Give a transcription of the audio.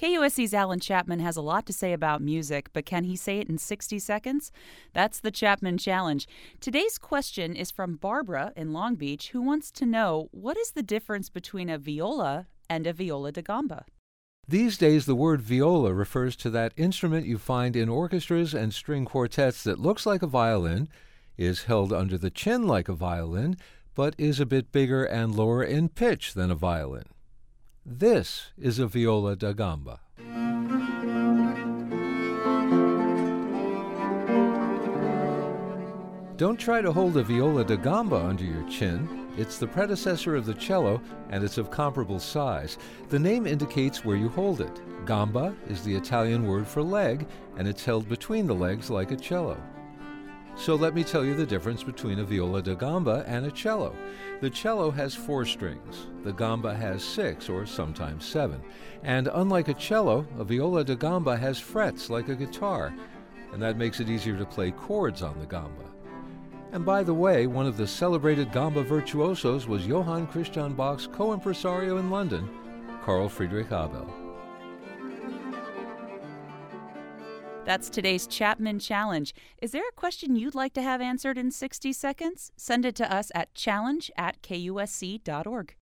KUSC's Alan Chapman has a lot to say about music, but can he say it in 60 seconds? That's the Chapman Challenge. Today's question is from Barbara in Long Beach, who wants to know what is the difference between a viola and a viola da gamba? These days, the word viola refers to that instrument you find in orchestras and string quartets that looks like a violin, is held under the chin like a violin, but is a bit bigger and lower in pitch than a violin. This is a viola da gamba. Don't try to hold a viola da gamba under your chin. It's the predecessor of the cello and it's of comparable size. The name indicates where you hold it. Gamba is the Italian word for leg, and it's held between the legs like a cello. So let me tell you the difference between a viola da gamba and a cello. The cello has four strings, the gamba has six or sometimes seven. And unlike a cello, a viola da gamba has frets like a guitar, and that makes it easier to play chords on the gamba. And by the way, one of the celebrated gamba virtuosos was Johann Christian Bach's co impresario in London, Carl Friedrich Abel. That's today's Chapman Challenge. Is there a question you'd like to have answered in 60 seconds? Send it to us at challenge at kusc.org.